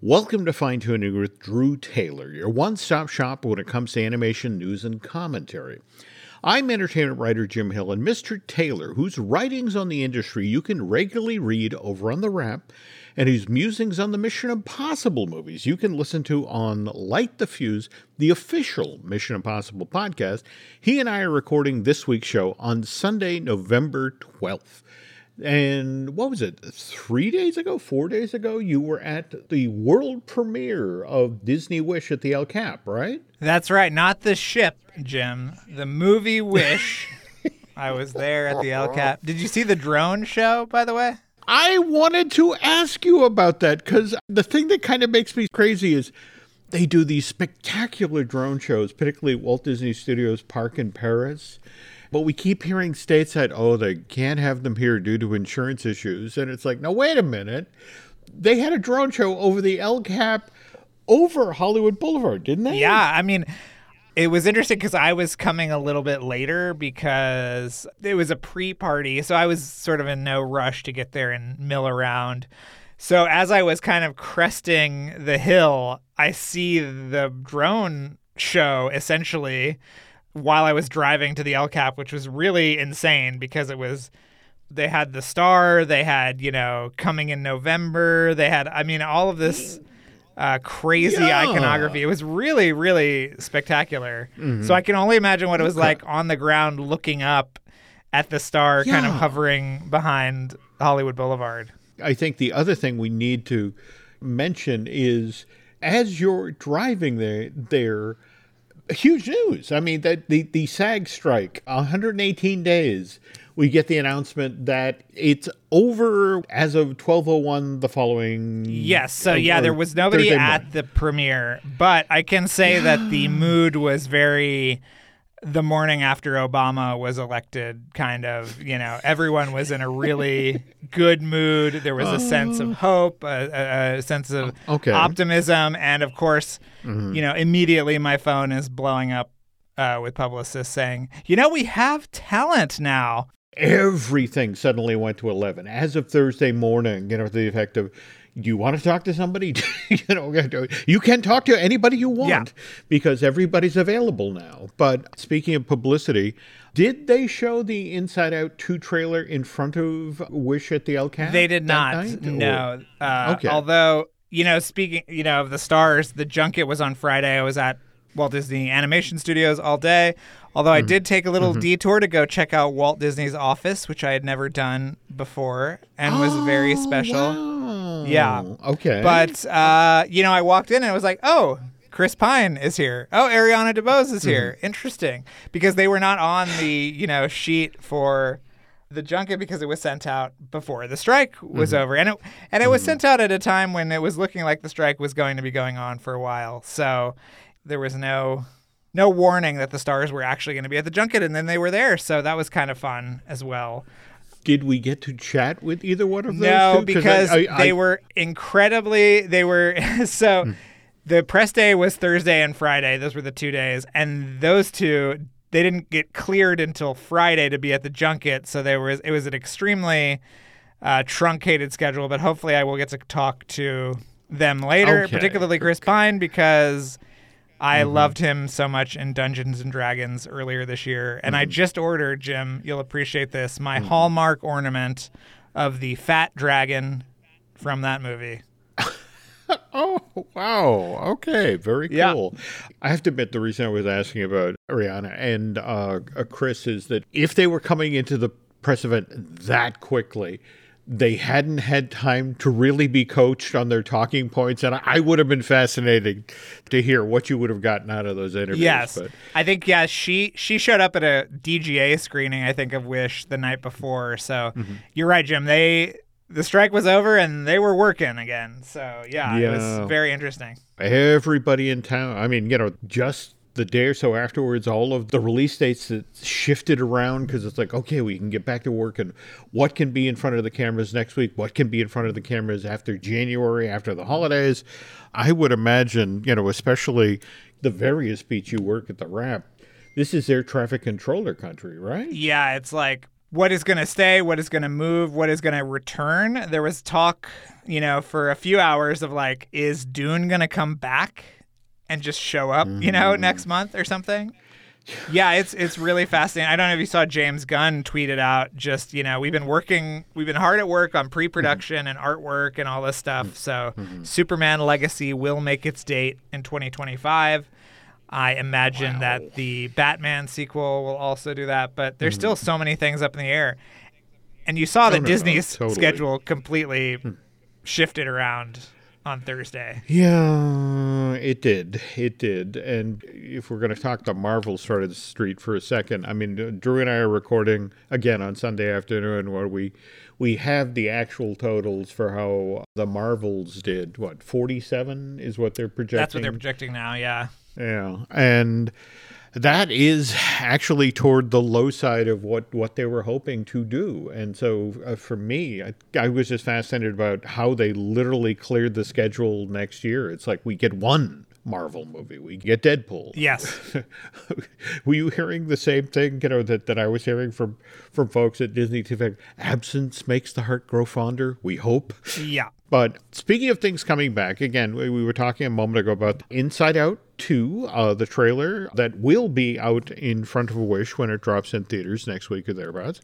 Welcome to Fine Tuning with Drew Taylor, your one stop shop when it comes to animation news and commentary. I'm entertainment writer Jim Hill, and Mr. Taylor, whose writings on the industry you can regularly read over on the Wrap, and whose musings on the Mission Impossible movies you can listen to on Light the Fuse, the official Mission Impossible podcast. He and I are recording this week's show on Sunday, November 12th. And what was it? Three days ago, four days ago, you were at the world premiere of Disney Wish at the El Cap, right? That's right. Not the ship, Jim. The movie Wish. I was there at the El uh-huh. Cap. Did you see the drone show, by the way? I wanted to ask you about that because the thing that kind of makes me crazy is they do these spectacular drone shows, particularly Walt Disney Studios Park in Paris. But we keep hearing states that, oh, they can't have them here due to insurance issues. And it's like, no, wait a minute. They had a drone show over the El Cap over Hollywood Boulevard, didn't they? Yeah. I mean, it was interesting because I was coming a little bit later because it was a pre party. So I was sort of in no rush to get there and mill around. So as I was kind of cresting the hill, I see the drone show essentially while I was driving to the El Cap, which was really insane because it was they had the star, they had you know coming in November, they had I mean all of this uh, crazy yeah. iconography. It was really really spectacular. Mm-hmm. So I can only imagine what it was like on the ground looking up at the star, yeah. kind of hovering behind Hollywood Boulevard. I think the other thing we need to mention is as you're driving there there huge news. I mean, that the, the SAG strike, 118 days, we get the announcement that it's over as of 1201 the following. Yes. So, yeah, there was nobody Thursday at morning. the premiere, but I can say that the mood was very the morning after Obama was elected, kind of, you know, everyone was in a really good mood. There was a sense of oh. hope, a, a, a sense of okay. optimism. And of course, mm-hmm. you know, immediately my phone is blowing up uh, with publicists saying, you know, we have talent now. Everything suddenly went to 11 as of Thursday morning, you know, the effect of, you want to talk to somebody you know you can talk to anybody you want yeah. because everybody's available now but speaking of publicity did they show the inside out 2 trailer in front of wish at the el cap they did not night, no uh, okay. although you know speaking you know of the stars the junket was on friday i was at walt disney animation studios all day although mm-hmm. i did take a little mm-hmm. detour to go check out walt disney's office which i had never done before and oh, was very special wow. Yeah. Okay. But uh, you know, I walked in and I was like, oh. Chris Pine is here. Oh, Ariana DeBose is here. Mm-hmm. Interesting, because they were not on the you know sheet for the junket because it was sent out before the strike was mm-hmm. over, and it and it was mm-hmm. sent out at a time when it was looking like the strike was going to be going on for a while. So there was no no warning that the stars were actually going to be at the junket, and then they were there. So that was kind of fun as well did we get to chat with either one of those? No, two? because I, I, they I, were incredibly. They were so. Hmm. The press day was Thursday and Friday. Those were the two days, and those two they didn't get cleared until Friday to be at the junket. So there was it was an extremely uh, truncated schedule. But hopefully, I will get to talk to them later, okay. particularly Chris Pine, because I mm-hmm. loved him so much in Dungeons and Dragons earlier this year, and mm-hmm. I just ordered Jim. You'll appreciate this. My mm-hmm. Hallmark ornament of the fat dragon from that movie. oh wow! Okay, very cool. Yeah. I have to admit, the reason I was asking about Ariana and uh, Chris is that if they were coming into the press event that quickly, they hadn't had time to really be coached on their talking points. And I would have been fascinated to hear what you would have gotten out of those interviews. Yes. But. I think, yeah, she, she showed up at a DGA screening, I think, of Wish the night before. So mm-hmm. you're right, Jim. They, the strike was over and they were working again. So yeah, yeah, it was very interesting. Everybody in town, I mean, you know, just the day or so afterwards, all of the release dates that shifted around because it's like, okay, we can get back to work and what can be in front of the cameras next week? What can be in front of the cameras after January, after the holidays? I would imagine, you know, especially the various beats you work at the Wrap, this is air traffic controller country, right? Yeah, it's like what is going to stay, what is going to move, what is going to return. There was talk, you know, for a few hours of like, is Dune going to come back and just show up, you know, Mm. next month or something? Yeah, it's it's really fascinating. I don't know if you saw James Gunn tweet it out. Just you know, we've been working, we've been hard at work on pre-production and artwork and all this stuff. So, mm-hmm. Superman Legacy will make its date in 2025. I imagine that the Batman sequel will also do that, but there's still mm-hmm. so many things up in the air. And you saw that oh, no, no, Disney's totally. schedule completely hmm. shifted around on Thursday. Yeah, it did. It did. And if we're going to talk the Marvel sort of street for a second, I mean, Drew and I are recording again on Sunday afternoon where we we have the actual totals for how the Marvels did. What, 47 is what they're projecting? That's what they're projecting now. Yeah. Yeah, and that is actually toward the low side of what what they were hoping to do. And so uh, for me, I, I was just fascinated about how they literally cleared the schedule next year. It's like we get one Marvel movie, we get Deadpool. Yes. Were you hearing the same thing, you know, that, that I was hearing from from folks at Disney TV? Absence makes the heart grow fonder. We hope. yeah. But speaking of things coming back, again, we, we were talking a moment ago about Inside Out 2, uh, the trailer that will be out in front of wish when it drops in theaters next week or thereabouts.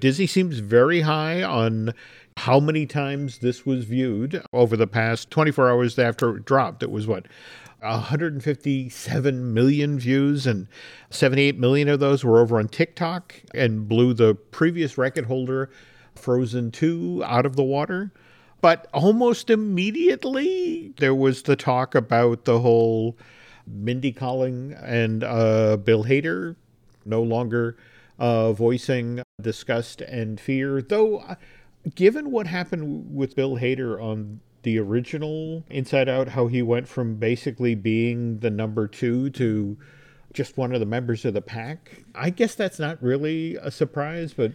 Disney seems very high on how many times this was viewed over the past 24 hours after it dropped. It was what? 157 million views, and 78 million of those were over on TikTok and blew the previous record holder, Frozen 2, out of the water. But almost immediately, there was the talk about the whole Mindy Kaling and uh, Bill Hader no longer uh, voicing disgust and fear. Though, uh, given what happened with Bill Hader on the original Inside Out, how he went from basically being the number two to just one of the members of the pack, I guess that's not really a surprise, but.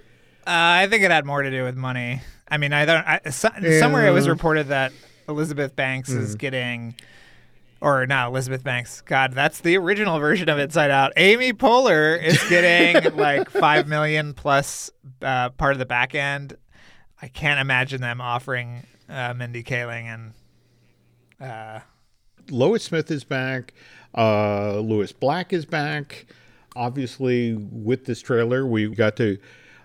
Uh, I think it had more to do with money. I mean, I don't. I, so, Somewhere it was reported that Elizabeth Banks is getting, or not Elizabeth Banks. God, that's the original version of Inside Out. Amy Poehler is getting like five million plus uh, part of the back end. I can't imagine them offering uh, Mindy Kaling and uh, Lois Smith is back. Uh, Lewis Black is back. Obviously, with this trailer, we got to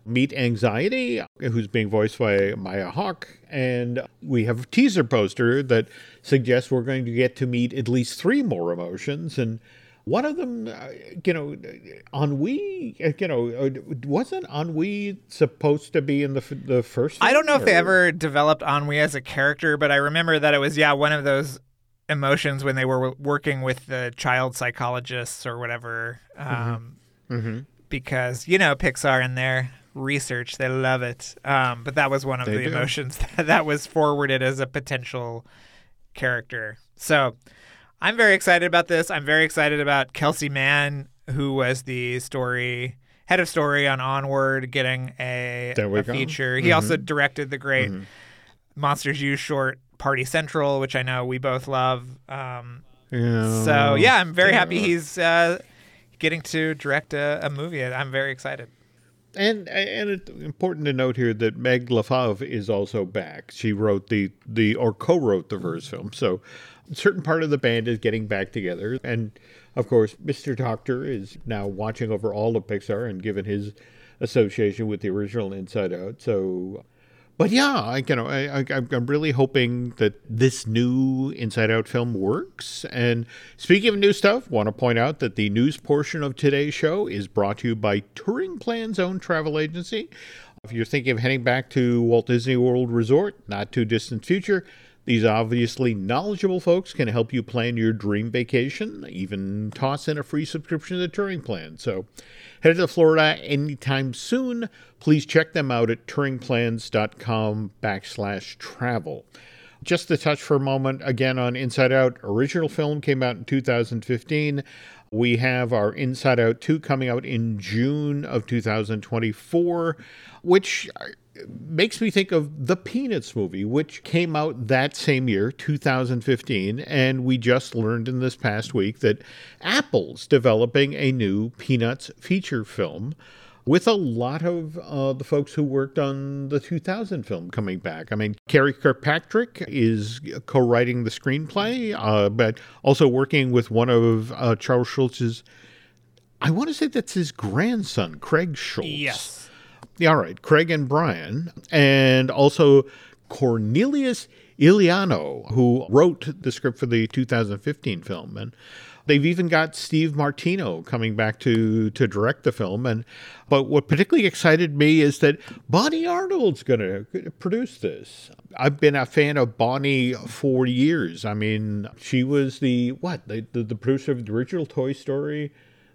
meet Anxiety, who's being voiced by Maya Hawke. And we have a teaser poster that suggests we're going to get to meet at least three more emotions. And one of them, uh, you know, Ennui, uh, you know, uh, wasn't Ennui supposed to be in the, f- the first I don't know if they ever developed Ennui as a character, but I remember that it was yeah one of those emotions when they were working with the child psychologists or whatever. Um, Mm-hmm. Because you know Pixar in their research, they love it. Um, but that was one of They the do. emotions that, that was forwarded as a potential character. So I'm very excited about this. I'm very excited about Kelsey Mann, who was the story head of story on Onward, getting a, a feature. He also directed the great Monsters U short Party Central, which I know we both love. Um, Yeah. so yeah, I'm very Yeah. happy he's uh, getting to direct a, a movie. I'm very excited. And and it's important to note here that Meg LaFave is also back. She wrote the the or co-wrote the verse film. So a certain part of the band is getting back together. And of course, Mr. Docter is now watching over all of Pixar and given his association with the original Inside Out. So but yeah, I, you know, I, I'm really hoping that this new Inside Out film works. And speaking of new stuff, want to point out that the news portion of today's show is brought to you by Touring Plan's own travel agency. If you're thinking of heading back to Walt Disney World Resort, not too distant future, these obviously knowledgeable folks can help you plan your dream vacation, even toss in a free subscription to the Touring Plan. So head to Florida anytime soon. Please check them out at touringplans.com backslash travel. Just to touch for a moment again on Inside Out, original film came out in 2015. We have our Inside Out 2 coming out in June of 2024, which makes me think of the Peanuts movie, which came out that same year, 2015. And we just learned in this past week that Apple's developing a new Peanuts feature film. with a lot of uh, the folks who worked on the 2000 film coming back. I mean, Karey Kirkpatrick is co writing the screenplay, uh, but also working with one of uh, Charles Schulz's, I want to say that's his grandson, Craig Schulz. Yes. Yeah, all right, Craig and Brian, and also Cornelius Uliano, who wrote the script for the 2015 film. And They've even got Steve Martino coming back to to direct the film, and but what particularly excited me is that Bonnie Arnold's going to produce this. I've been a fan of Bonnie for years. I mean, she was the what the the, the producer of the original Toy Story,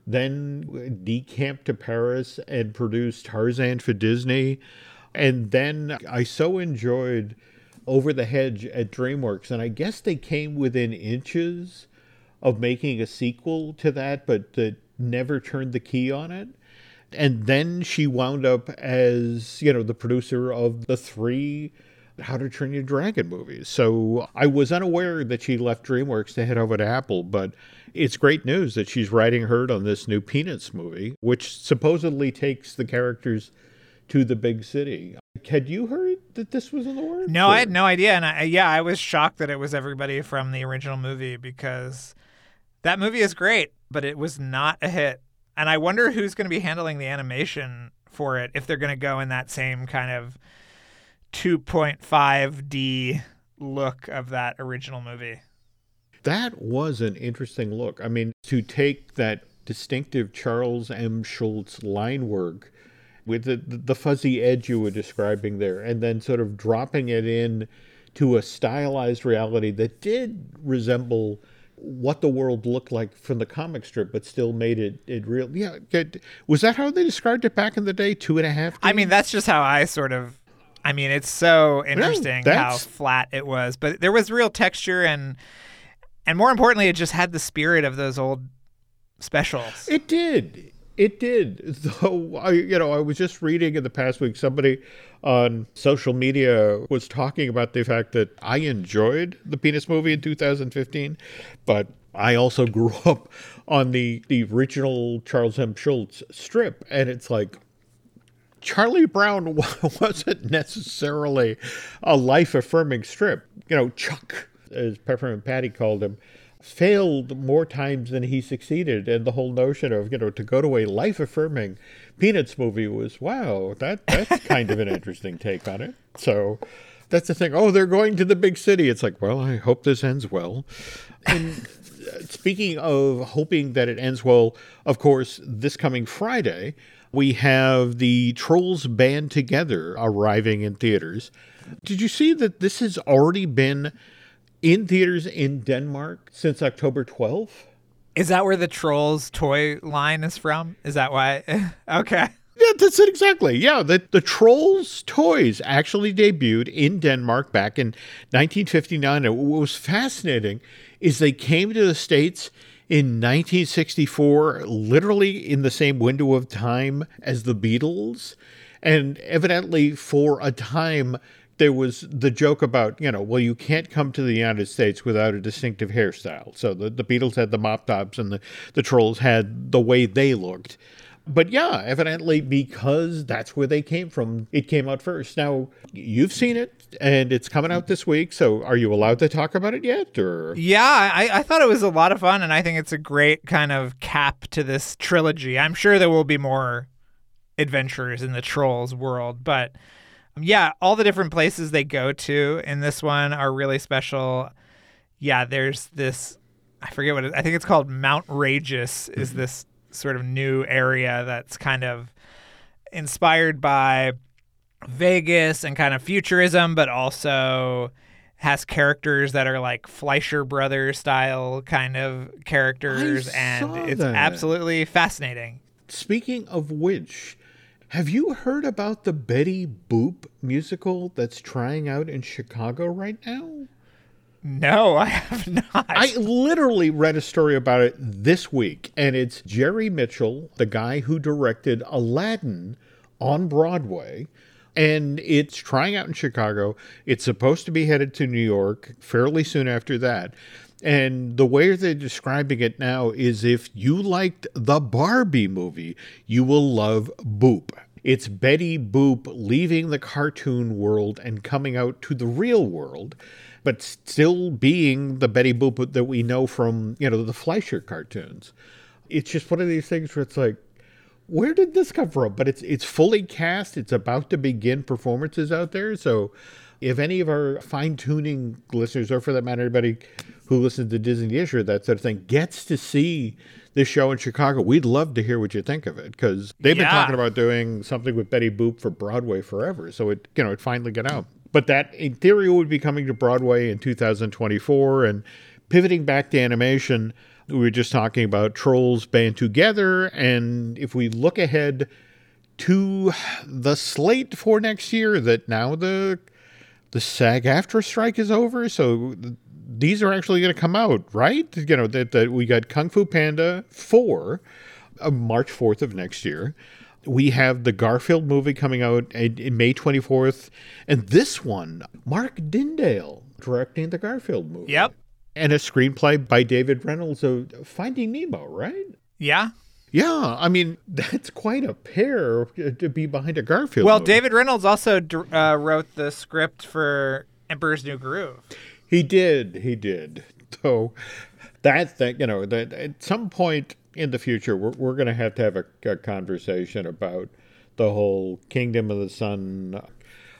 then decamped to Paris and produced Tarzan for Disney, and then I so enjoyed Over the Hedge at DreamWorks, and I guess they came within inches of making a sequel to that, but that never turned the key on it. And then she wound up as, you know, the producer of the three How to Train Your Dragon movies. So I was unaware that she left DreamWorks to head over to Apple, but it's great news that she's writing herd on this new Peanuts movie, which supposedly takes the characters to the big city. Had you heard that this was in the works? No, or? I had no idea. And I, yeah, I was shocked that it was everybody from the original movie because that movie is great, but it was not a hit. And I wonder who's going to be handling the animation for it if they're going to go in that same kind of 2.5D look of that original movie. That was an interesting look. I mean, to take that distinctive Charles M. Schulz line work with the, the fuzzy edge you were describing there, and then sort of dropping it in to a stylized reality that did resemble what the world looked like from the comic strip, but still made it it real. Yeah, was that how they described it back in the day? Two and a half. I mean, that's just how I sort of. I mean, it's so interesting yeah, how flat it was, but there was real texture and and more importantly, it just had the spirit of those old specials. It did. It did. Though I, you know, I was just reading in the past week somebody on social media was talking about the fact that I enjoyed the Peanuts movie in 2015, but I also grew up on the the original Charles M. Schulz strip, and it's like Charlie Brown wasn't necessarily a life affirming strip. You know, Chuck, as Peppermint Patty called him, failed more times than he succeeded. And the whole notion of, you know, to go to a life affirming Peanuts movie was, wow, that that's kind of an interesting take on it. So that's the thing. Oh, they're going to the big city. It's like, well, I hope this ends well. And speaking of hoping that it ends well, of course, this coming Friday, we have the Trolls Band Together arriving in theaters. Did you see that this has already been in theaters in Denmark since October 12th. Is that where the Trolls toy line is from? Is that why? okay. Yeah, that's it exactly. Yeah, the, the Trolls toys actually debuted in Denmark back in 1959. And what was fascinating is they came to the States in 1964, literally in the same window of time as the Beatles. And evidently, for a time, there was the joke about, you know, well, you can't come to the United States without a distinctive hairstyle. So the, the Beatles had the mop tops and the, the Trolls had the way they looked. But yeah, evidently because that's where they came from, it came out first. Now, you've seen it and it's coming out this week. So are you allowed to talk about it yet? Or Yeah, I, I thought it was a lot of fun and I think it's a great kind of cap to this trilogy. I'm sure there will be more adventures in the Trolls world, but yeah, all the different places they go to in this one are really special. Yeah, there's this I forget what it, I think it's called Mount Rageous is mm-hmm. this sort of new area that's kind of inspired by Vegas and kind of futurism, but also has characters that are like Fleischer Brothers style kind of characters, and it's absolutely fascinating. Speaking of which, have you heard about the Betty Boop musical that's trying out in Chicago right now? No, I have not. I literally read a story about it this week, and it's Jerry Mitchell, the guy who directed Aladdin on Broadway. And it's trying out in Chicago. It's supposed to be headed to New York fairly soon after that. And the way they're describing it now is if you liked the Barbie movie, you will love Boop. It's Betty Boop leaving the cartoon world and coming out to the real world, but still being the Betty Boop that we know from, you know, the Fleischer cartoons. It's just one of these things where it's like, where did this come from? But it's it's fully cast. It's about to begin performances out there. So if any of our fine tuning listeners, or for that matter, anybody who listens to Disney Dish or that sort of thing, gets to see this show in Chicago, we'd love to hear what you think of it because they've been talking about doing something with Betty Boop for Broadway forever. So it, you know, it finally got out. But that, in theory, would be coming to Broadway in 2024. And pivoting back to animation, we were just talking about Trolls Band Together. And if we look ahead to the slate for next year, that now the the SAG-AFTRA strike is over, so these are actually going to come out, right? You know that, that we got Kung Fu Panda four, uh, March fourth of next year. We have the Garfield movie coming out in, in May twenty fourth, and this one, Mark Dindal directing the Garfield movie. Yep. and a screenplay by David Reynolds of Finding Nemo, right? Yeah. Yeah, I mean that's quite a pair to be behind a Garfield. Well, movie. David Reynolds also uh, wrote the script for Emperor's New Groove. He did. He did. So that thing, you know, that at some point in the future, we're, we're going to have to have a, a conversation about the whole Kingdom of the Sun.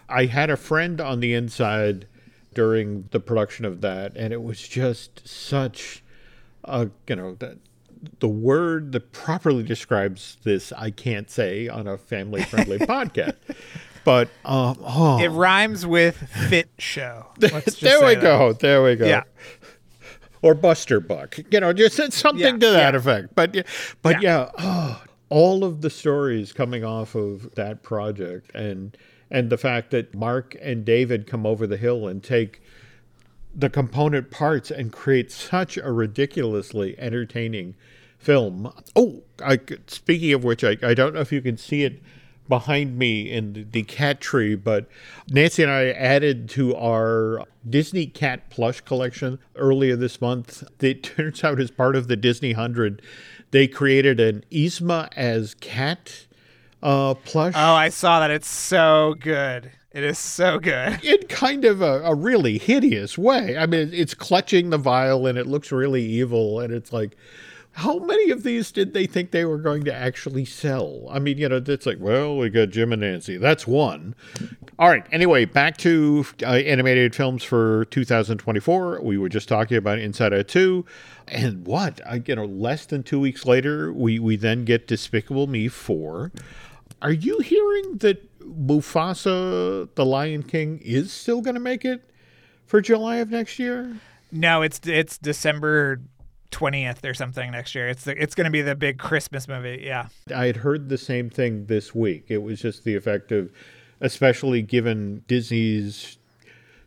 I had a friend on the inside during the production of that, and it was just such a, you know, that the word that properly describes this I can't say on a family friendly podcast. But um, oh, It rhymes with fit show. There we go. There we go. Yeah. Or Buster Buck. You know, just something Yeah, to that yeah. effect. But yeah, but yeah, oh, all of the stories coming off of that project and and the fact that Mark and David come over the hill and take the component parts and create such a ridiculously entertaining film. Oh, I, speaking of which, I, I don't know if you can see it behind me in the, cat tree, but Nancy and I added to our Disney cat plush collection earlier this month. It turns out, as part of the Disney 100, they created an Yzma as cat uh, plush. Oh, I saw that. It's so good. It is so good. in kind of a, a really hideous way. I mean, it's clutching the vial and it looks really evil. And it's like, how many of these did they think they were going to actually sell? I mean, you know, it's like, well, we got Jim and Nancy. That's one. All right. Anyway, back to uh, animated films for 2024. We were just talking about Inside Out 2. And what? I, you know, less than two weeks later, we, we then get Despicable Me 4. Are you hearing that Mufasa, the Lion King, is still going to make it for July of next year? No, it's it's December twentieth or something next year. It's the, it's going to be the big Christmas movie. Yeah. I had heard the same thing this week. It was just the effect of, especially given Disney's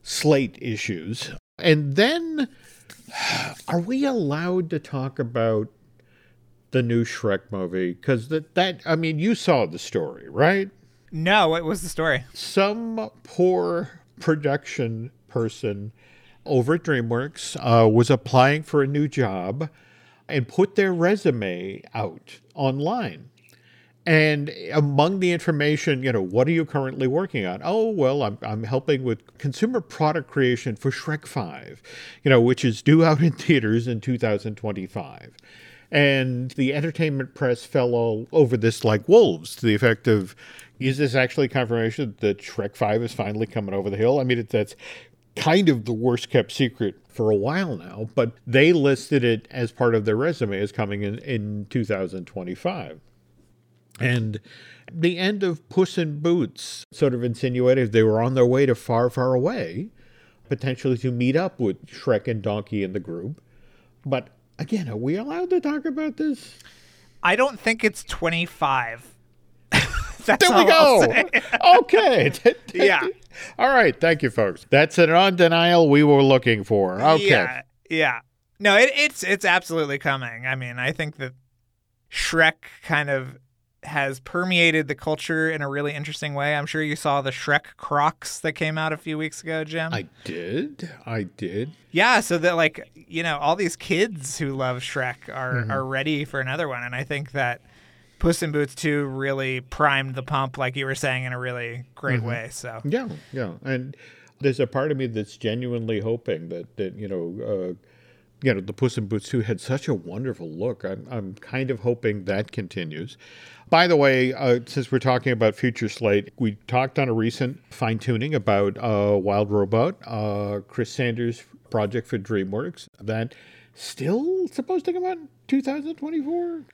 slate issues. And then, are we allowed to talk about the new Shrek movie? Because that, that, I mean, you saw the story, right? No, what was the story? some poor production person over at DreamWorks uh, was applying for a new job and put their resume out online. And among the information, you know, what are you currently working on? Oh, well, I'm, I'm helping with consumer product creation for Shrek 5, you know, which is due out in theaters in 2025. And the entertainment press fell all over this like wolves to the effect of, is this actually confirmation that Shrek 5 is finally coming over the hill? I mean, it, that's kind of the worst kept secret for a while now, but they listed it as part of their resume as coming in, in 2025. And the end of Puss in Boots sort of insinuated they were on their way to far, far away, potentially to meet up with Shrek and Donkey in the group. But again, are we allowed to talk about this? I don't think it's twenty five. That's There we go. say. okay. Yeah. All right. Thank you, folks. That's an undenial we were looking for. Okay. Yeah, yeah. No, it, it's it's absolutely coming. I mean, I think that Shrek kind of has permeated the culture in a really interesting way. I'm sure you saw the Shrek Crocs that came out a few weeks ago, Jim. I did. I did. Yeah, so that like, you know, all these kids who love Shrek are mm-hmm. are ready for another one and I think that Puss in Boots 2 really primed the pump like you were saying in a really great mm-hmm. way. So Yeah, yeah. And there's a part of me that's genuinely hoping that that, you know, uh, you know, the Puss in Boots 2 had such a wonderful look. I'm, I'm kind of hoping that continues. By the way, uh, since we're talking about future slate, we talked on a recent fine tuning about uh, Wild Robot, uh, Chris Sanders' project for DreamWorks. That still supposed to come out in 2024.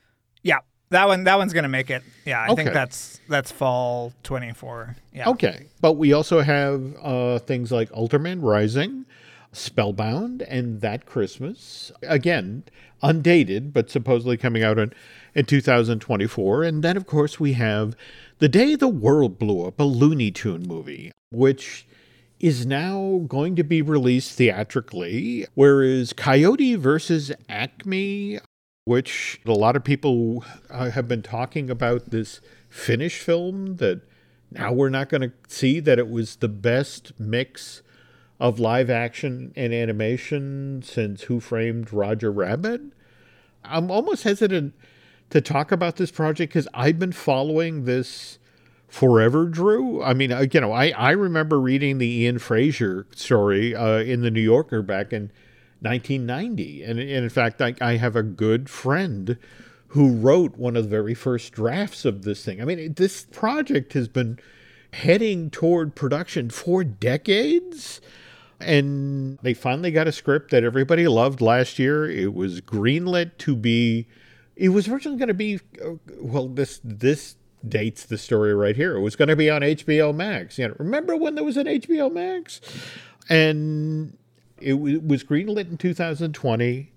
Yeah, that one. That one's gonna make it. Yeah, I okay. think that's that's fall 24. Yeah. Okay, but we also have uh, things like Ultraman Rising. Spellbound and That Christmas. Again, undated, but supposedly coming out in, in 2024. And then, of course, we have The Day the World Blew Up, a Looney Tune movie, which is now going to be released theatrically, whereas Coyote versus Acme, which a lot of people uh, have been talking about this Finnish film that now we're not going to see that it was the best mix of live action and animation since Who Framed Roger Rabbit. I'm almost hesitant to talk about this project because I've been following this forever, Drew. I mean, you know, I, I remember reading the Ian Frazier story uh, in the New Yorker back in 1990. And, and in fact, I, I have a good friend who wrote one of the very first drafts of this thing. I mean, this project has been heading toward production for decades. And they finally got a script that everybody loved last year. It was greenlit to be. It was originally going to be. Uh, well, this this dates the story right here. It was going to be on HBO Max. You know, remember when there was an HBO Max? And it, it was greenlit in 2020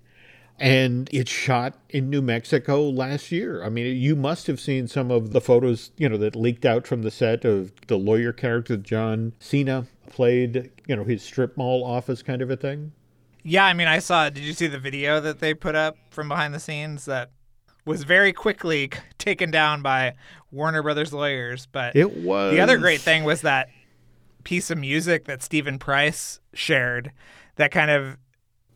and it's shot in New Mexico last year. I mean, you must have seen some of the photos, you know, that leaked out from the set of the lawyer character John Cena played, you know, his strip mall office kind of a thing. Yeah, I mean, I saw. Did you see the video that they put up from behind the scenes that was very quickly taken down by Warner Brothers lawyers? But it was the other great thing was that piece of music that Stephen Price shared that kind of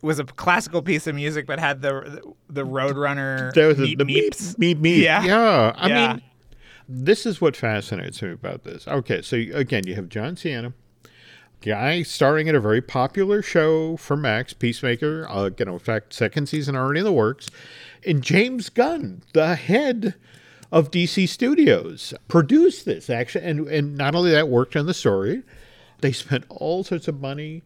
was a classical piece of music, but had the the Roadrunner there was meep, the meeps. Meep, meep, Yeah, yeah. I yeah. mean, this is what fascinates me about this. Okay, so again, you have John Cena, guy starring in a very popular show for Max, Peacemaker. Uh, you know, in fact, second season already in the works, and James Gunn, the head of DC Studios, produced this actually, and and not only that, worked on the story. They spent all sorts of money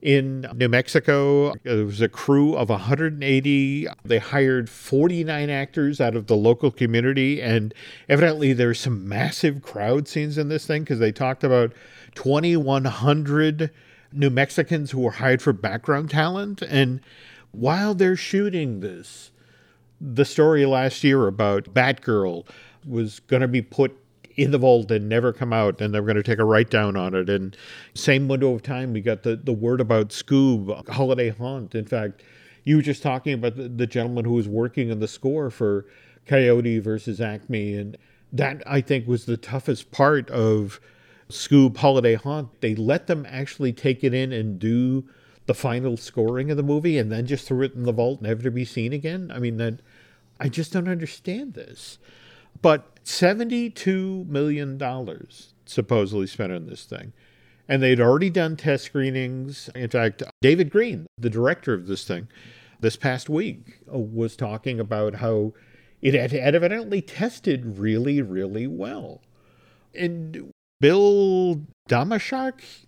in New Mexico. There was a crew of 180. They hired 49 actors out of the local community. And evidently, there's some massive crowd scenes in this thing because they talked about 2,100 New Mexicans who were hired for background talent. And while they're shooting this, the story last year about Batgirl was going to be put in the vault and never come out, and they're going to take a write down on it. And same window of time, we got the, the word about Scoob, Holiday Haunt. In fact, you were just talking about the, the gentleman who was working on the score for Coyote versus Acme, and that I think was the toughest part of Scoob Holiday Haunt. They let them actually take it in and do the final scoring of the movie, and then just threw it in the vault, never to be seen again. I mean that. I just don't understand this. But $72 million supposedly spent on this thing. And they'd already done test screenings. In fact, David Green, the director of this thing, this past week uh, was talking about how it had evidently tested really, really well. And Bill Damaschke,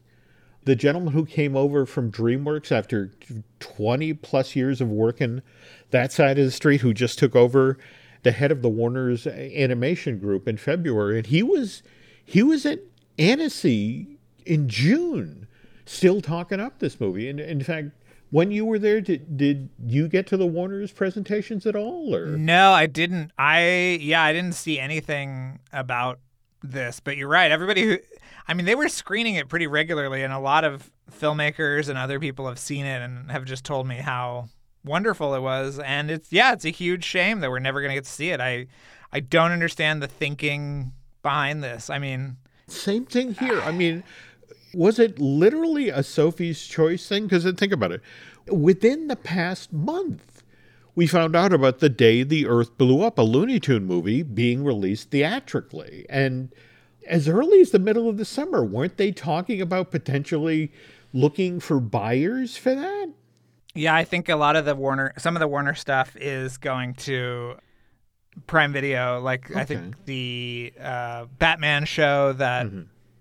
the gentleman who came over from DreamWorks after 20 plus years of working that side of the street, who just took over the head of the Warner's animation group in February, and he was he was at Annecy in June, still talking up this movie. And in fact, when you were there, did did you get to the Warner's presentations at all? Or no, I didn't. I yeah, I didn't see anything about this. But you're right. Everybody who, I mean, they were screening it pretty regularly, and a lot of filmmakers and other people have seen it and have just told me how wonderful it was. And it's yeah, it's a huge shame that we're never gonna get to see it. I I don't understand the thinking behind this. I mean, same thing here. I mean, was it literally a Sophie's Choice thing? Because think about it. Within the past month, we found out about the day the Earth blew up, a Looney Tune movie being released theatrically. And as early as the middle of the summer, weren't they talking about potentially looking for buyers for that? Yeah, I think a lot of the Warner, some of the Warner stuff is going to Prime Video. Like okay. I think the uh, Batman show that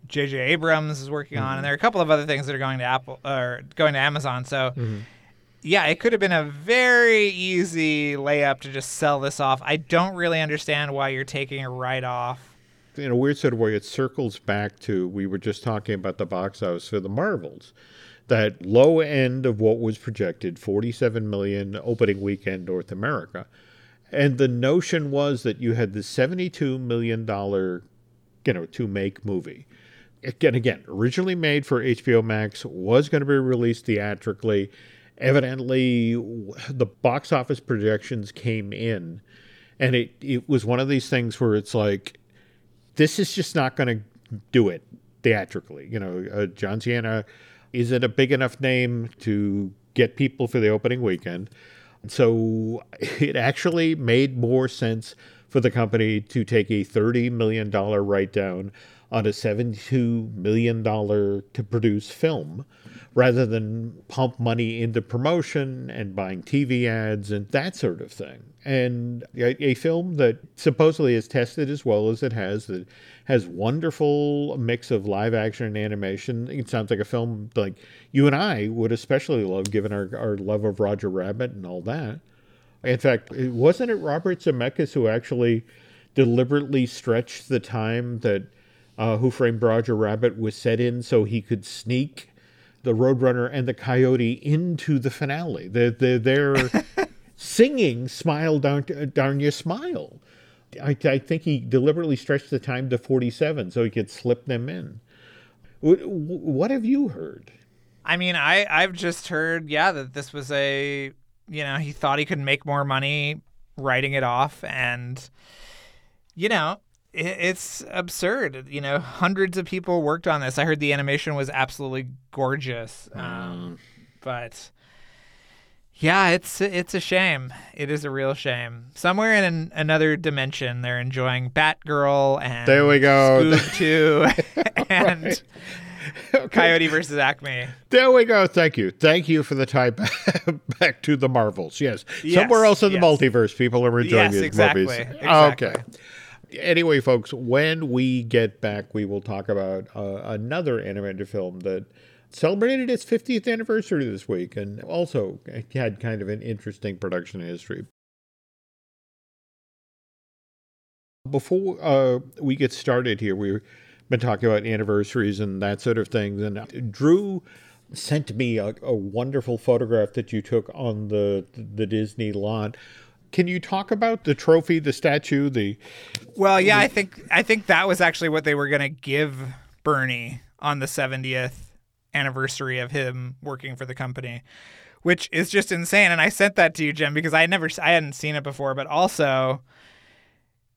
J.J. Mm-hmm. Abrams is working mm-hmm. on, and there are a couple of other things that are going to Apple or going to Amazon. So. Mm-hmm. Yeah, it could have been a very easy layup to just sell this off. I don't really understand why you're taking a write off in a weird sort of way, it circles back to we were just talking about the box office for the Marvels. That low end of what was projected, 47 million opening weekend North America. And the notion was that you had the $72 million, you know, to make movie. Again, again, originally made for HBO Max, was going to be released theatrically. Evidently, the box office projections came in, and it, it was one of these things where it's like, this is just not going to do it theatrically. You know, uh, John Cena isn't a big enough name to get people for the opening weekend. So it actually made more sense for the company to take a $30 million write down on a $72 million to produce film rather than pump money into promotion and buying TV ads and that sort of thing. And a, a, film that supposedly is tested as well as it has, that has wonderful mix of live action and animation. It sounds like a film like you and I would especially love, given our, our love of Roger Rabbit and all that. In fact, wasn't it Robert Zemeckis who actually deliberately stretched the time that uh, Who Framed Roger Rabbit was set in so he could sneak the Roadrunner and the Coyote into the finale. They're, they're, they're singing Smile Darn, Darn You Smile. I, I, think he deliberately stretched the time to 47 so he could slip them in. What, what have you heard? I mean, I, I've just heard, yeah, that this was a, you know, he thought he could make more money writing it off. And, you know, it's absurd. You know, hundreds of people worked on this. I heard the animation was absolutely gorgeous. Um, mm. But yeah, it's it's a shame. It is a real shame. Somewhere in an, another dimension, they're enjoying Batgirl and there we go, Scoob Two, and okay. Coyote versus Acme. There we go. Thank you. Thank you for the tie back, back to the Marvels. Yes. yes somewhere else in yes. the multiverse, people are enjoying yes, these exactly. movies. Exactly. Okay anyway, folks, when we get back, we will talk about uh, another animated film that celebrated its 50th anniversary this week and also had kind of an interesting production history. Before uh, we get started here, we've been talking about anniversaries and that sort of thing. And Drew sent me a, a wonderful photograph that you took on the the Disney lawn can you talk about the trophy, the statue, the? Well, yeah, the... I think I think that was actually what they were going to give Burny on the 70th anniversary of him working for the company, which is just insane. And I sent that to you, Jim, because I never I hadn't seen it before, but also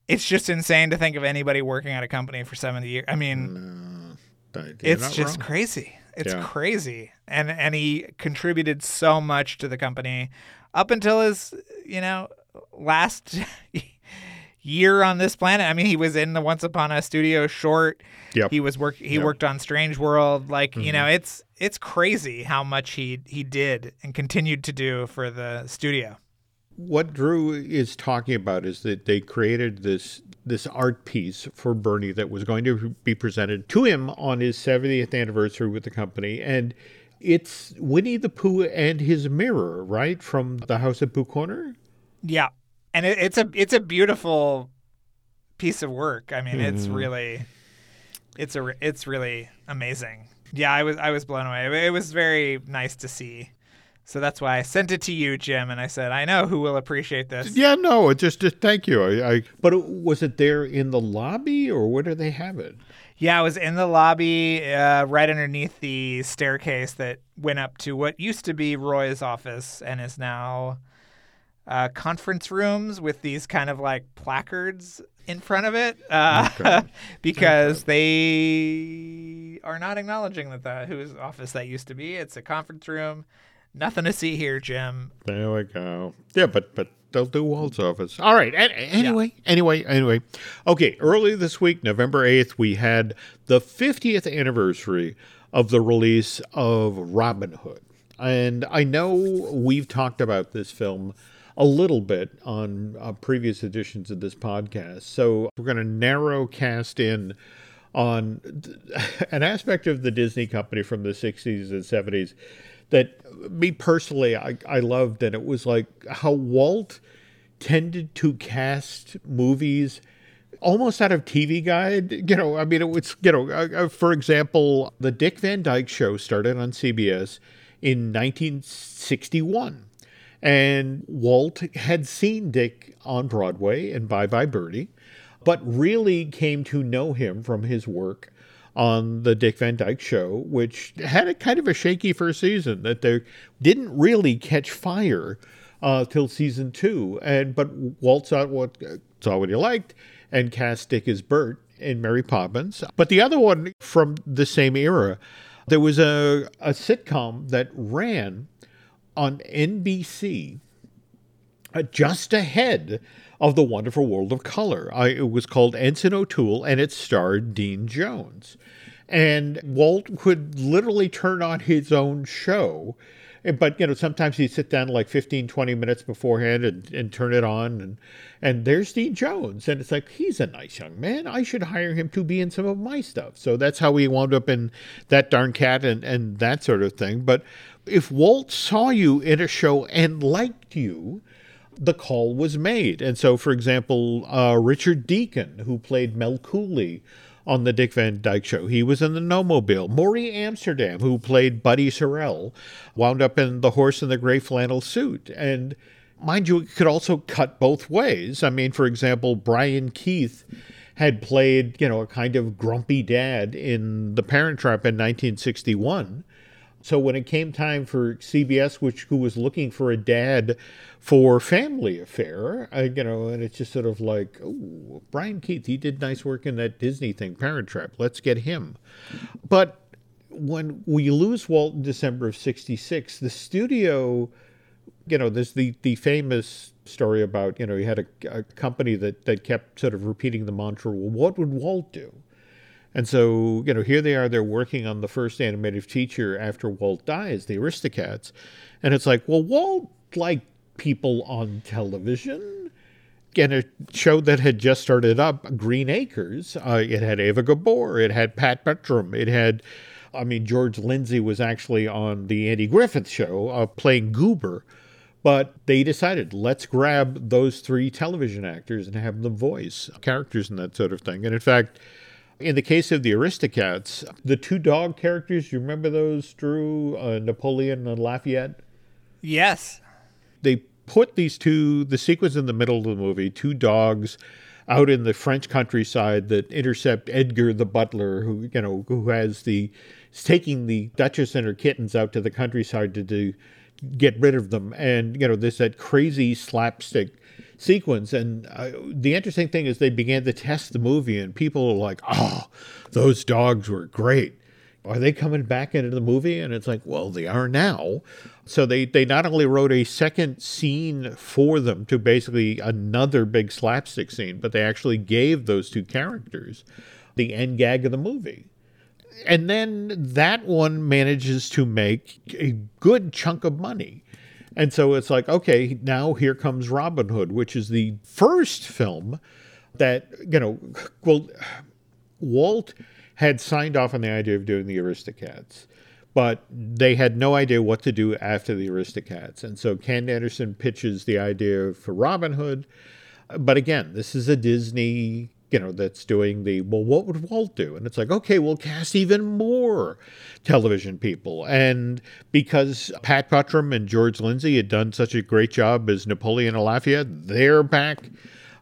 it's just insane to think of anybody working at a company for 70 years. I mean, mm, no, it's just wrong. crazy. It's yeah. crazy. And and he contributed so much to the company up until his, you know, last year on this planet. I mean, he was in the Once Upon a Studio short. Yep. He was work. He yep. worked on Strange World. Like mm-hmm. you know, it's it's crazy how much he he did and continued to do for the studio. What Drew is talking about is that they created this this art piece for Burny that was going to be presented to him on his 70th anniversary with the company and it's Winnie the Pooh and his mirror, right? From the house at Pooh Corner? Yeah, and it, it's a it's a beautiful piece of work. I mean, mm. it's mm-hmm. really it's a it's really amazing. Yeah, I was I was blown away. It was very nice to see. So that's why I sent it to you, Jim, and I said, I know who will appreciate this. Yeah, no, just just thank you. I, I but was it there in the lobby or where do they have it? Yeah, it was in the lobby uh, right underneath the staircase that went up to what used to be Roy's office and is now uh, conference rooms with these kind of like placards in front of it uh, okay. because they are not acknowledging that the whose office that used to be. It's a conference room. Nothing to see here, Jim. There we go. Yeah, but but they'll do Walt's office. All right. Anyway, yeah. anyway, anyway. Okay. Early this week, November eighth, we had the 50th anniversary of the release of Robin Hood, and I know we've talked about this film a little bit on uh, previous editions of this podcast. So we're going to narrow cast in on an aspect of the Disney company from the 60s and 70s that me personally I, I loved and it was like how Walt tended to cast movies almost out of TV guide. You know, I mean, it was, you know, uh, uh, for example, the Dick Van Dyke show started on CBS in 1961. And Walt had seen Dick on Broadway and Bye Bye Birdie, but really came to know him from his work on the Dick Van Dyke Show, which had a kind of a shaky first season that they didn't really catch fire uh, till season two. And but Walt saw what saw what he liked and cast Dick as Bert in Mary Poppins. But the other one from the same era, there was a, a sitcom that ran on NBC uh, just ahead of the wonderful world of color. I, it was called Ensign O'Toole and it starred Dean Jones. And Walt would literally turn on his own show. But, you know, sometimes he'd sit down like 15, 20 minutes beforehand and, and turn it on. And, and there's Dean Jones. And it's like, he's a nice young man. I should hire him to be in some of my stuff. So that's how we wound up in That Darn Cat and, and that sort of thing. But if Walt saw you in a show and liked you, the call was made. And so, for example, uh, Richard Deacon, who played Mel Cooley on the Dick Van Dyke Show, he was in the Gnome-Mobile. Morey Amsterdam, who played Buddy Sorrell, wound up in The Horse in the Gray Flannel Suit. And mind you, it could also cut both ways. I mean, for example, Brian Keith had played, you know, a kind of grumpy dad in The Parent Trap in 1961. So when it came time for CBS, which who was looking for a dad for Family Affair, I, you know, and it's just sort of like, oh, Brian Keith, he did nice work in that Disney thing, Parent Trap. Let's get him. But when we lose Walt in December of '66, the studio, you know, there's the the famous story about, you know, he had a, a company that that kept sort of repeating the mantra, well, what would Walt do? And so, you know, here they are, they're working on the first animated feature after Walt dies, the Aristocats. And it's like, well, Walt liked people on television. And a show that had just started up, Green Acres, uh, it had Eva Gabor, it had Pat Buttram, it had, I mean, George Lindsay was actually on the Andy Griffith show uh, playing Goober. But they decided, let's grab those three television actors and have them voice characters and that sort of thing. And in fact, in the case of the Aristocats, the two dog characters, you remember those, Drew, uh, Napoleon and Lafayette? Yes. They put these two, the sequence in the middle of the movie, two dogs out in the French countryside that intercept Edgar the butler, who, you know, who has the, is taking the Duchess and her kittens out to the countryside to do, get rid of them. And, you know, there's that crazy slapstick sequence. And uh, the interesting thing is they began to test the movie, and people are like, "Oh, those dogs were great." Are they coming back into the movie? And it's like, well, they are now. So they, they not only wrote a second scene for them to basically another big slapstick scene, but they actually gave those two characters the end gag of the movie. And then that one manages to make a good chunk of money. And so it's like, okay, now here comes Robin Hood, which is the first film that, you know, well, Walt had signed off on the idea of doing the Aristocats, but they had no idea what to do after the Aristocats. And so Ken Anderson pitches the idea for Robin Hood. But again, this is a Disney you know, that's doing the, well, what would Walt do? And it's like, okay, we'll cast even more television people. And because Pat Buttram and George Lindsay had done such a great job as Napoleon and Lafayette, they're back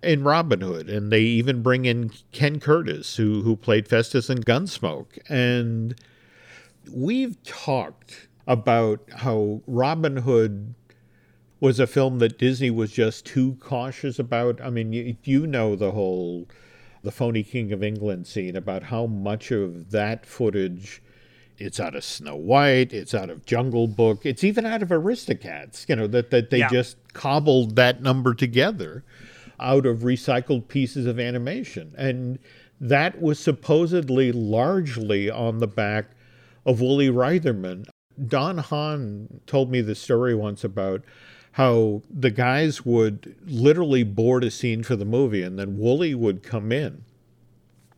in Robin Hood, and they even bring in Ken Curtis, who who played Festus in Gunsmoke, and we've talked about how Robin Hood was a film that Disney was just too cautious about. I mean, you, you know the whole the phony King of England scene about how much of that footage it's out of Snow White, it's out of Jungle Book, it's even out of Aristocats, you know, that, that they yeah. just cobbled that number together out of recycled pieces of animation. And that was supposedly largely on the back of Woolie Reitherman. Don Hahn told me the story once about how the guys would literally board a scene for the movie and then Woolie would come in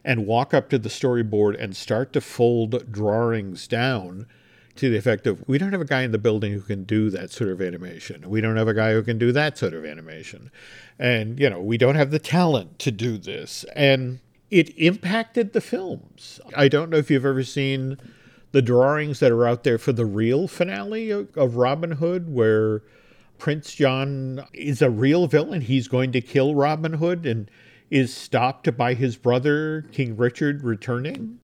and walk up to the storyboard and start to fold drawings down to the effect of we don't have a guy in the building who can do that sort of animation. We don't have a guy who can do that sort of animation. And, you know, we don't have the talent to do this. And it impacted the films. I don't know if you've ever seen the drawings that are out there for the real finale of Robin Hood, where Prince John is a real villain. He's going to kill Robin Hood and is stopped by his brother, King Richard, returning.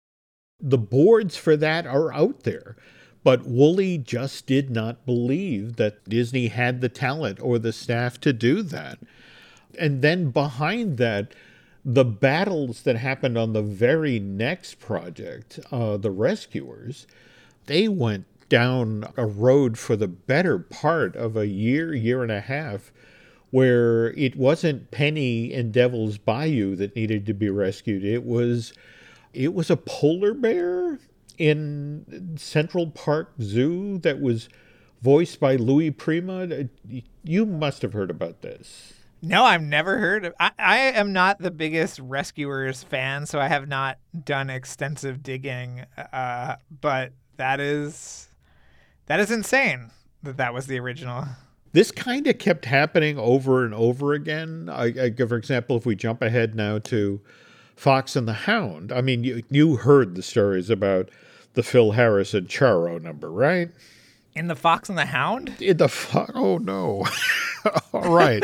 The boards for that are out there. But Woolie just did not believe that Disney had the talent or the staff to do that. And then behind that, the battles that happened on the very next project, uh, The Rescuers, they went down a road for the better part of a year, year and a half, where it wasn't Penny and Devil's Bayou that needed to be rescued. It was it was a polar bear in Central Park Zoo that was voiced by Louis Prima. You must have heard about this. No, I've never heard of. I, I am not the biggest Rescuers fan, so I have not done extensive digging. Uh, but that is that is insane that that was the original. This kind of kept happening over and over again. I, I, for example, if we jump ahead now to Fox and the Hound, I mean, you, you heard the stories about the Phil Harris and Charo number, right? In the Fox and the Hound? In the fo- oh no! All right,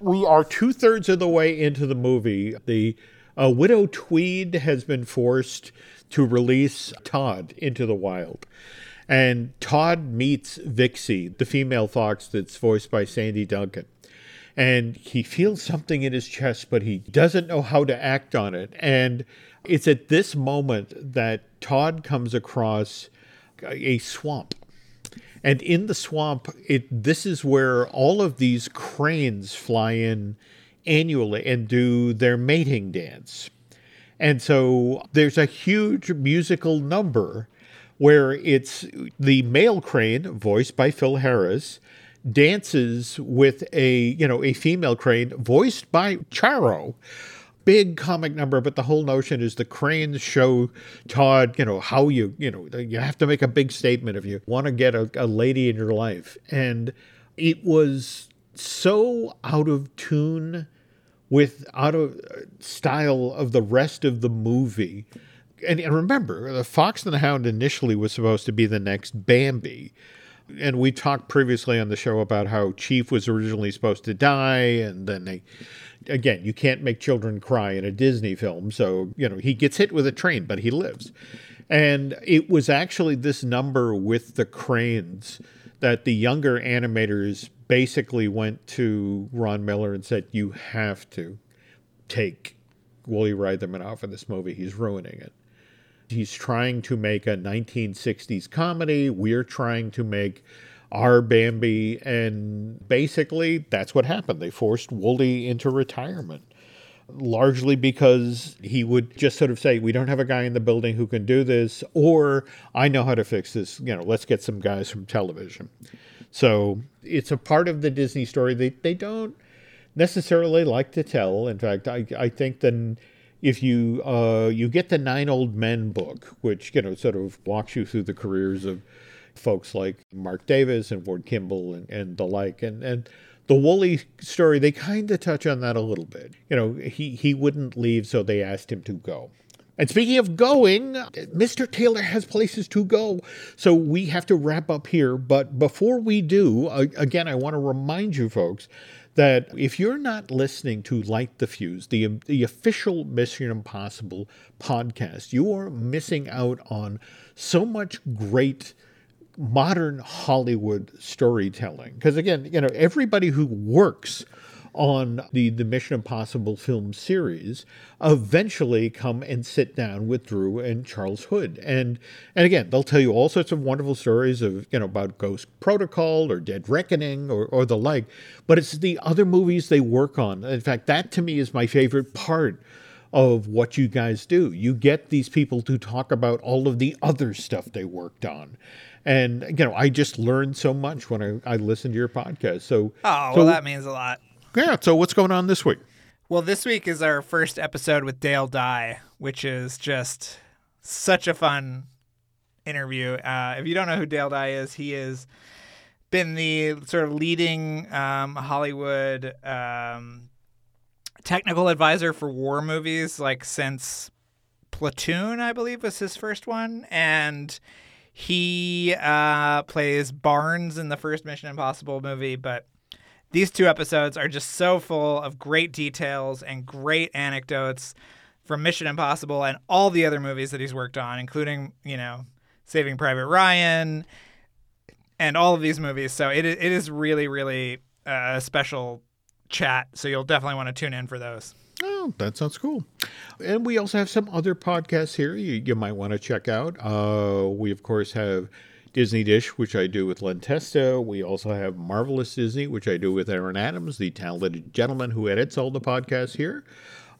we are two thirds of the way into the movie. The uh, Widow Tweed has been forced to release Todd into the wild. And Todd meets Vixie, the female fox that's voiced by Sandy Duncan. And he feels something in his chest, but he doesn't know how to act on it. And it's at this moment that Todd comes across a swamp. And in the swamp, it this is where all of these cranes fly in annually and do their mating dance. And so there's a huge musical number where it's the male crane, voiced by Phil Harris, dances with a, you know, a female crane voiced by Charo big comic number, but the whole notion is the cranes show Todd, you know, how you, you know, you have to make a big statement if you want to get a, a lady in your life. And it was so out of tune with out of style of the rest of the movie. And, and remember, the Fox and the Hound initially was supposed to be the next Bambi and we talked previously on the show about how Chief was originally supposed to die, and then they again, you can't make children cry in a Disney film. So, you know, he gets hit with a train, but he lives. And it was actually this number with the cranes that the younger animators basically went to Ron Miller and said, You have to take Woolie Reitherman off of this movie. He's ruining it. He's trying to make a 1960s comedy. We're trying to make our Bambi. And basically, that's what happened. They forced Woolie into retirement. Largely because he would just sort of say, We don't have a guy in the building who can do this, or I know how to fix this. You know, let's get some guys from television. So it's a part of the Disney story that they don't necessarily like to tell. In fact, I, I think then if you uh, you get the Nine Old Men book, which you know sort of walks you through the careers of folks like Marc Davis and Ward Kimball and, and the like. And, and the Woolie story, they kind of touch on that a little bit. You know, he, he wouldn't leave, so they asked him to go. And speaking of going, Mr. Taylor has places to go. So we have to wrap up here. But before we do, again, I want to remind you folks that if you're not listening to Light the Fuse, the, the official Mission Impossible podcast, you are missing out on so much great modern Hollywood storytelling. Because again, you know, everybody who works on the, the Mission Impossible film series eventually come and sit down with Drew and Charles Hood. And and again, they'll tell you all sorts of wonderful stories of, you know, about Ghost Protocol or Dead Reckoning or, or the like. But it's the other movies they work on. In fact, that to me is my favorite part of what you guys do. You get these people to talk about all of the other stuff they worked on. And you know, I just learned so much when I, I listened to your podcast. So Oh, so, well that means a lot. Yeah, so what's going on this week? Well, this week is our first episode with Dale Dye, which is just such a fun interview. Uh, if you don't know who Dale Dye is, he has been the sort of leading um, Hollywood um, technical advisor for war movies, like since Platoon, I believe, was his first one, and he uh, plays Barnes in the first Mission Impossible movie, but these two episodes are just so full of great details and great anecdotes from Mission Impossible and all the other movies that he's worked on, including, you know, Saving Private Ryan and all of these movies. So it, it is really, really uh, a special chat. So you'll definitely want to tune in for those. Oh, that sounds cool. And we also have some other podcasts here you, you might want to check out. Uh, we, of course, have Disney Dish, which I do with Len Testa. We also have Marvelous Disney, which I do with Aaron Adams, the talented gentleman who edits all the podcasts here.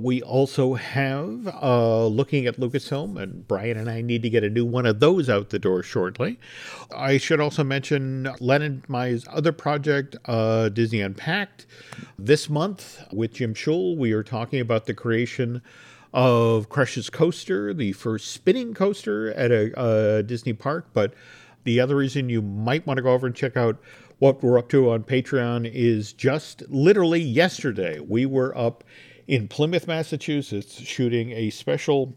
We also have uh, looking at Lucasfilm, and Brian and I need to get a new one of those out the door shortly. I should also mention and my other project, uh, Disney Unpacked. This month with Jim Shull, we are talking about the creation of Crush's Coaster, the first spinning coaster at a, a Disney park, but the other reason you might want to go over and check out what we're up to on Patreon is just literally yesterday we were up in Plymouth, Massachusetts, shooting a special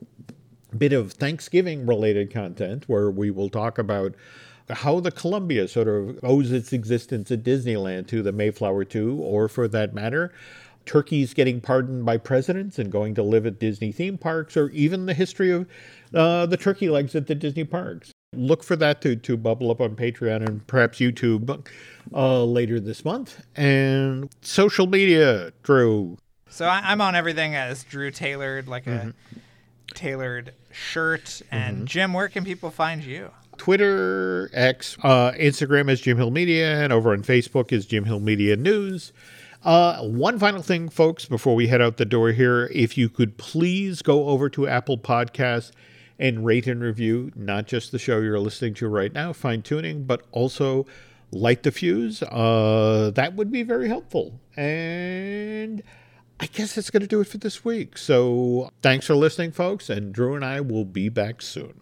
bit of Thanksgiving related content where we will talk about how the Columbia sort of owes its existence at Disneyland to the Mayflower 2, or for that matter, turkeys getting pardoned by presidents and going to live at Disney theme parks, or even the history of uh, the turkey legs at the Disney parks. Look for that to, to bubble up on Patreon and perhaps YouTube uh, later this month. And social media, Drew. So I, am on everything as Drew Tailored, like mm-hmm. a tailored shirt. And mm-hmm. Jim, where can people find you? Twitter, X, uh, Instagram is Jim Hill Media, and over on Facebook is Jim Hill Media News. Uh, one final thing, folks, before we head out the door here, if you could please go over to Apple Podcasts and rate and review not just the show you're listening to right now, fine tuning, but also light the fuse. Uh, that would be very helpful. And I guess that's going to do it for this week. So thanks for listening, folks, and Drew and I will be back soon.